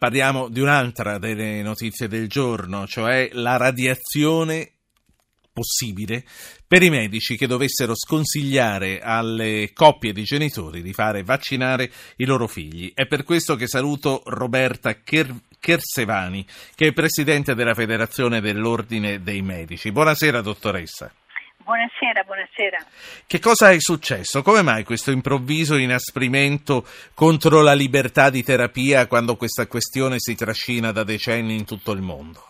Parliamo di un'altra delle notizie del giorno, cioè la radiazione possibile per i medici che dovessero sconsigliare alle coppie di genitori di fare vaccinare i loro figli. È per questo che saluto Roberta Chersevani, che è presidente della Federazione dell'Ordine dei Medici. Buonasera, dottoressa. Buonasera, buonasera. Che cosa è successo? Come mai questo improvviso inasprimento contro la libertà di terapia quando questa questione si trascina da decenni in tutto il mondo?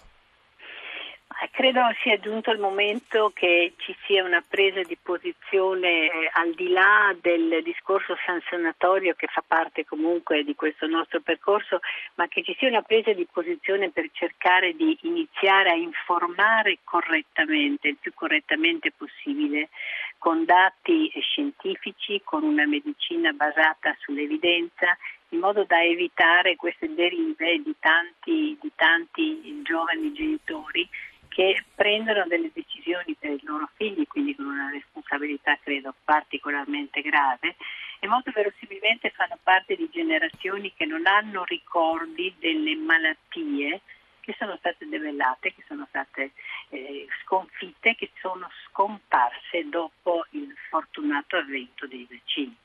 Credo sia giunto il momento che ci sia una presa di posizione eh, al di là del discorso sanzionatorio che fa parte comunque di questo nostro percorso, ma che ci sia una presa di posizione per cercare di iniziare a informare correttamente, il più correttamente possibile, con dati scientifici, con una medicina basata sull'evidenza in modo da evitare queste derive di tanti, di tanti giovani genitori che prendono delle decisioni per i loro figli, quindi con una responsabilità credo particolarmente grave e molto verosimilmente fanno parte di generazioni che non hanno ricordi delle malattie che sono state debellate, che sono state eh, sconfitte, che sono scomparse dopo il fortunato avvento dei vaccini.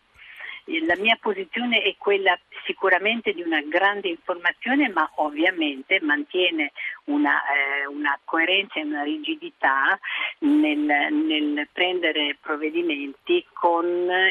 La mia posizione è quella sicuramente di una grande informazione, ma ovviamente mantiene una, eh, una coerenza e una rigidità nel, nel, prendere provvedimenti con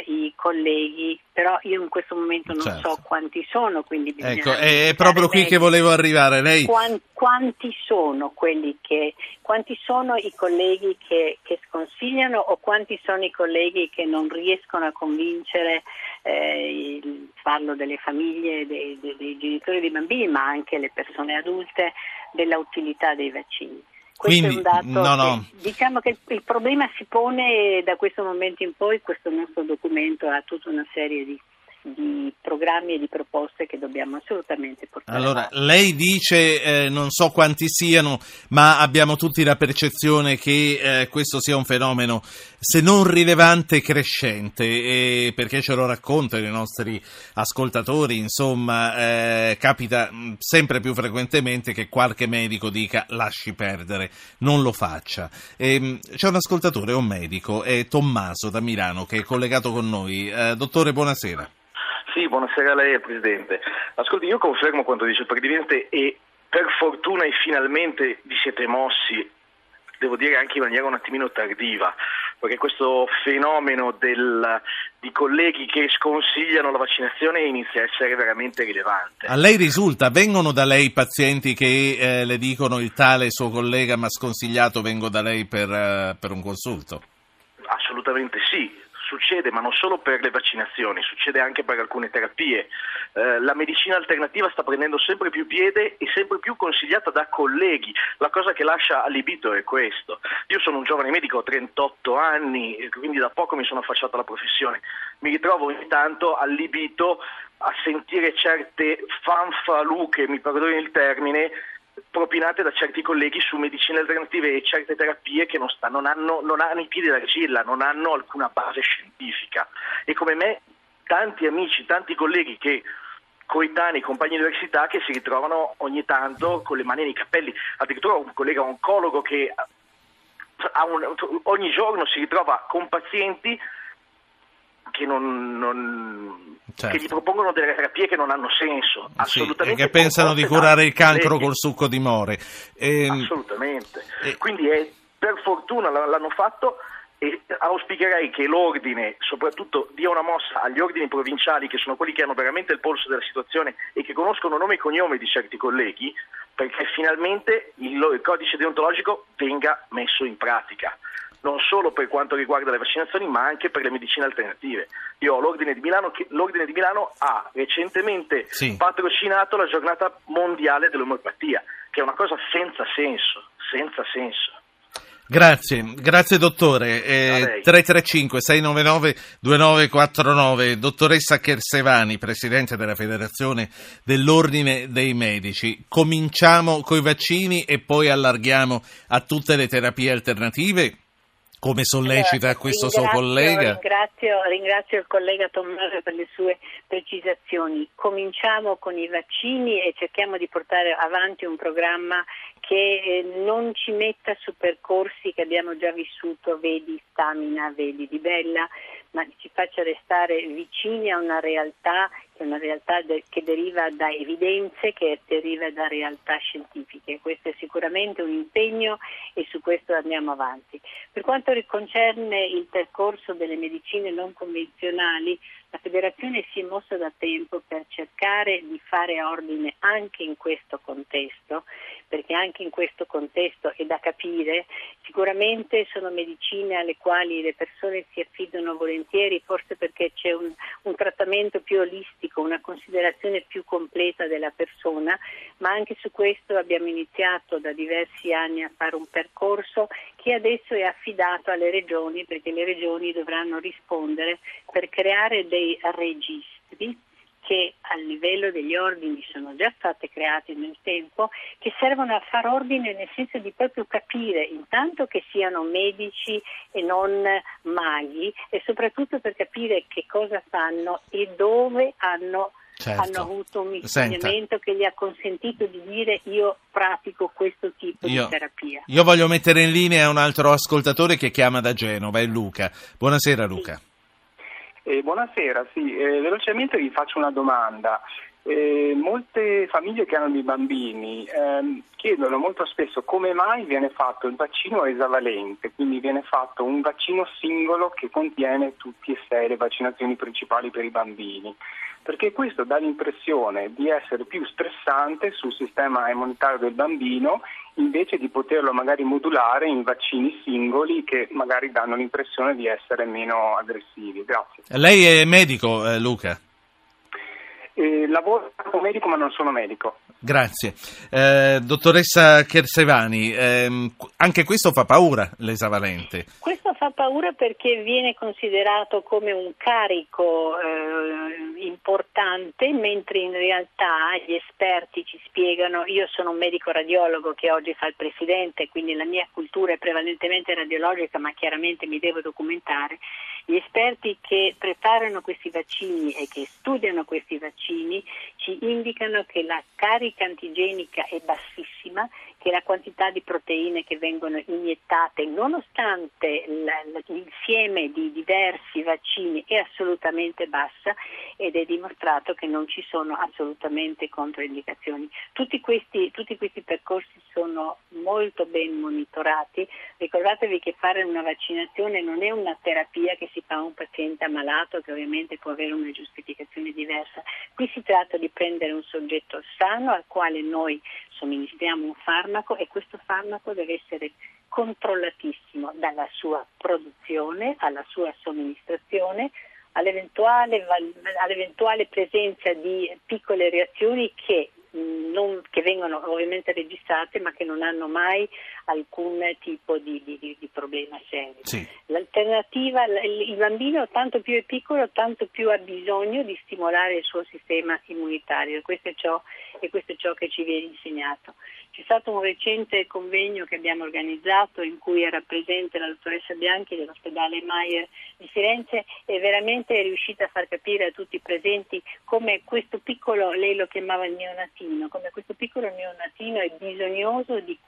i colleghi, però io in questo momento non certo. so quanti sono, quindi ecco, è, è proprio qui che volevo arrivare. Lei... Quanti, quanti sono quelli che, quanti sono i colleghi che, che sconsigliano o quanti sono i colleghi che non riescono a convincere eh, il, parlo delle famiglie, dei, dei, dei genitori dei bambini, ma anche le persone adulte, della utilità dei vaccini. Questo Quindi, è un dato no, no. Che, diciamo che il problema si pone da questo momento in poi, questo nostro documento ha tutta una serie di di programmi e di proposte che dobbiamo assolutamente portare allora, avanti. lei dice, eh, non so quanti siano, ma abbiamo tutti la percezione che eh, questo sia un fenomeno, se non rilevante, crescente, eh, perché ce lo raccontano i nostri ascoltatori, insomma, eh, capita mm, sempre più frequentemente che qualche medico dica lasci perdere, non lo faccia. Ehm, c'è un ascoltatore, un medico, è Tommaso da Milano, che è collegato con noi. Eh, dottore, buonasera. Sì, buonasera a lei, Presidente. Ascolti, io confermo quanto dice il Presidente e per fortuna e finalmente vi siete mossi, devo dire anche in maniera un attimino tardiva, perché questo fenomeno del, di colleghi che sconsigliano la vaccinazione inizia a essere veramente rilevante. A lei risulta, vengono da lei pazienti che eh, le dicono il tale suo collega mi ha sconsigliato, vengo da lei per, uh, per un consulto? Assolutamente sì, succede, ma non solo per le vaccinazioni, succede anche per alcune terapie. Eh, la medicina alternativa sta prendendo sempre più piede e sempre più consigliata da colleghi. La cosa che lascia allibito è questo. Io sono un giovane medico, ho 38 anni, quindi da poco mi sono affacciato alla professione. Mi ritrovo ogni tanto allibito a sentire certe fanfaluche, mi perdoni il termine, propinate da certi colleghi su medicine alternative e certe terapie che non, sta, non, hanno, non hanno i piedi d'argilla, non hanno alcuna base scientifica. E come me, tanti amici, tanti colleghi che coetanei, compagni di università che si ritrovano ogni tanto con le mani nei capelli. Addirittura un collega oncologo che un, ogni giorno si ritrova con pazienti che non, non certo. che gli propongono delle terapie che non hanno senso, assolutamente. Sì, che pensano di curare il cancro col succo di more. E... Ehm, assolutamente. E... Quindi è, per fortuna l'hanno fatto e auspicherei che l'ordine soprattutto dia una mossa agli ordini provinciali che sono quelli che hanno veramente il polso della situazione e che conoscono nome e cognome di certi colleghi perché finalmente il, il codice deontologico venga messo in pratica non solo per quanto riguarda le vaccinazioni ma anche per le medicine alternative. Io ho l'Ordine di Milano, che, l'Ordine di Milano ha recentemente sì. patrocinato la giornata mondiale dell'omeopatia, che è una cosa senza senso, senza senso. Grazie, grazie dottore. Eh, 335-699-2949, dottoressa Chersevani, Presidente della Federazione dell'Ordine dei Medici. Cominciamo con i vaccini e poi allarghiamo a tutte le terapie alternative come sollecita allora, questo suo collega. Ringrazio, ringrazio, il collega Tommaso per le sue precisazioni. Cominciamo con i vaccini e cerchiamo di portare avanti un programma che eh, non ci metta su percorsi che abbiamo già vissuto, vedi Stamina, vedi Di Bella, ma ci faccia restare vicini a una realtà che è una realtà de- che deriva da evidenze, che deriva da realtà scientifiche. Questo è sicuramente un impegno e su questo andiamo avanti. Per quanto concerne il percorso delle medicine non convenzionali, la Federazione si è mossa da tempo per cercare di fare ordine anche in questo contesto, perché anche in questo contesto è da capire, sicuramente sono medicine alle quali le persone si affidano volentieri, forse perché c'è un, un trattamento più olistico, una considerazione più completa della persona, ma anche su questo abbiamo iniziato da diversi anni a fare un percorso che adesso è affidato alle regioni perché le regioni dovranno rispondere per creare dei registri che a livello degli ordini sono già state create nel tempo, che servono a far ordine nel senso di proprio capire intanto che siano medici e non maghi e soprattutto per capire che cosa fanno e dove hanno, certo. hanno avuto un insegnamento che gli ha consentito di dire io pratico questo tipo io, di terapia. Io voglio mettere in linea un altro ascoltatore che chiama da Genova, è Luca. Buonasera Luca. Sì. Eh, buonasera, sì, eh, velocemente vi faccio una domanda. Eh, molte famiglie che hanno dei bambini ehm, chiedono molto spesso come mai viene fatto il vaccino esavalente, quindi viene fatto un vaccino singolo che contiene tutte e sei le vaccinazioni principali per i bambini perché questo dà l'impressione di essere più stressante sul sistema immunitario del bambino invece di poterlo magari modulare in vaccini singoli che magari danno l'impressione di essere meno aggressivi. Grazie. Lei è medico, eh, Luca? Eh, lavoro come medico ma non sono medico. Grazie. Eh, dottoressa Chersevani, ehm, anche questo fa paura, l'esavalente. Questo fa paura perché viene considerato come un carico eh, importante, mentre in realtà gli esperti ci spiegano, io sono un medico radiologo che oggi fa il presidente, quindi la mia cultura è prevalentemente radiologica, ma chiaramente mi devo documentare. Gli esperti che preparano questi vaccini e che studiano questi vaccini ci indicano che la carica antigenica è bassissima, che la quantità di proteine che vengono iniettate, nonostante l'insieme di diversi vaccini, è assolutamente bassa ed è dimostrato che non ci sono assolutamente controindicazioni. Tutti questi, tutti questi percorsi sono molto ben monitorati. Ricordatevi che fare una vaccinazione non è una terapia che si fa a un paziente ammalato che ovviamente può avere una giustificazione diversa. Qui si tratta di prendere un soggetto sano al quale noi somministriamo un farmaco e questo farmaco deve essere controllatissimo dalla sua produzione alla sua somministrazione all'eventuale, all'eventuale presenza di piccole reazioni che non, che vengono ovviamente registrate ma che non hanno mai alcun tipo di, di, di problema serio. Sì. L'alternativa, il bambino tanto più è piccolo tanto più ha bisogno di stimolare il suo sistema immunitario e questo è ciò, e questo è ciò che ci viene insegnato. C'è stato un recente convegno che abbiamo organizzato in cui era presente la dottoressa Bianchi dell'ospedale Maier di Firenze e veramente è riuscita a far capire a tutti i presenti come questo piccolo, lei lo chiamava il neonatino, come questo piccolo neonatino è bisognoso di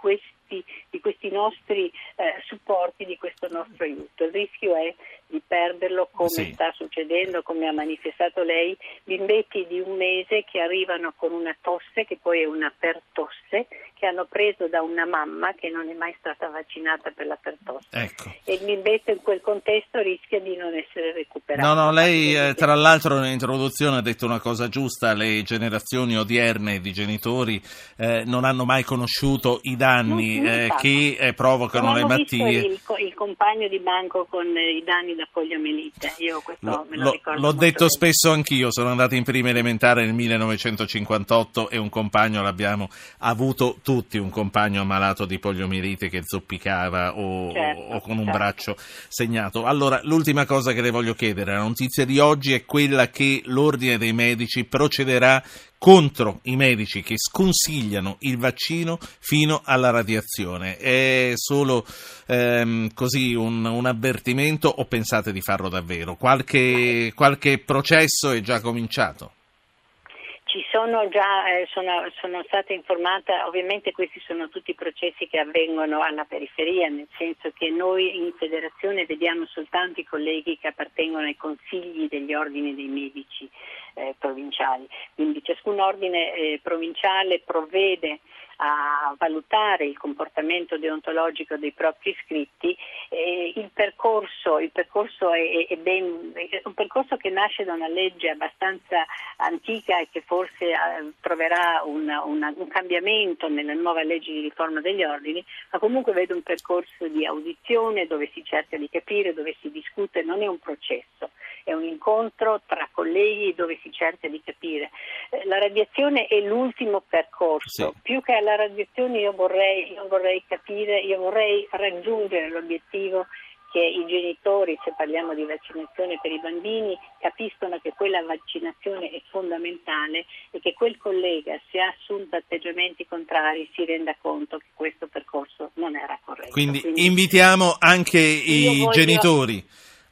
questi, di questi nostri eh, supporti, di questo nostro aiuto. Il rischio è di perderlo come sì. sta succedendo, come ha manifestato lei, bimbetti di un mese che arrivano con una tosse che poi è una pertosse che hanno preso da una mamma che non è mai stata vaccinata per la pertosse ecco. e il bimbetto in quel contesto rischia di non essere recuperato. No, no, lei eh, tra l'altro nell'introduzione ha detto una cosa giusta, le generazioni odierne di genitori eh, non hanno mai conosciuto i danni eh, che eh, provocano le malattie. Il, il, compagno di banco con i danni da poliomielite, io questo lo, me lo, ricordo. L'ho detto bene. spesso anch'io, sono andato in prima elementare nel 1958 e un compagno l'abbiamo avuto tutti, un compagno ammalato di poliomielite che zoppicava o, certo, o con un certo. braccio segnato. Allora, l'ultima cosa che le voglio chiedere, la notizia di oggi è quella che l'Ordine dei Medici procederà contro i medici che sconsigliano il vaccino fino alla radiazione. È solo ehm, così un, un, avvertimento o pensate di farlo davvero? Qualche, qualche processo è già cominciato? Ci sono già, eh, sono, sono, stata informata, ovviamente questi sono tutti processi che avvengono alla periferia, nel senso che noi in federazione vediamo soltanto i colleghi che appartengono ai consigli degli ordini dei medici eh, provinciali, quindi ciascun ordine eh, provinciale provvede a valutare il comportamento deontologico dei propri iscritti. Eh, il percorso, il percorso è, è, ben, è, un percorso che nasce da una legge abbastanza antica e che forse eh, troverà una, una, un cambiamento nella nuova legge di riforma degli ordini, ma comunque vedo un percorso di audizione dove si cerca di capire, dove si discute, non è un processo, è un incontro tra colleghi dove si cerca di capire. Eh, la radiazione è l'ultimo percorso, sì. più che alla radiazione io vorrei, io vorrei capire, io vorrei raggiungere l'obiettivo che i genitori, se parliamo di vaccinazione per i bambini, capiscono che quella vaccinazione è fondamentale e che quel collega, se ha assunto atteggiamenti contrari, si renda conto che questo percorso non era corretto. Quindi, Quindi invitiamo anche i voglio... genitori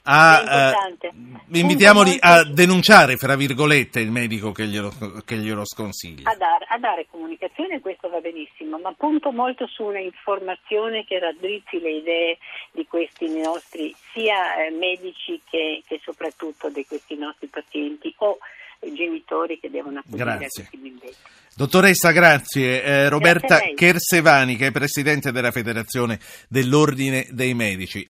a, eh, invitiamoli a denunciare, fra virgolette, il medico che glielo, che glielo sconsiglia. A dare, a dare, comunicazione, questo va benissimo, ma punto molto su una informazione che raddrizzi le idee di questi nostri sia eh, medici che, che, soprattutto di questi nostri pazienti o genitori che devono accudire bimbetti. Dottoressa, grazie. Eh, Roberta grazie Chersevani, che è Presidente della Federazione dell'Ordine dei Medici.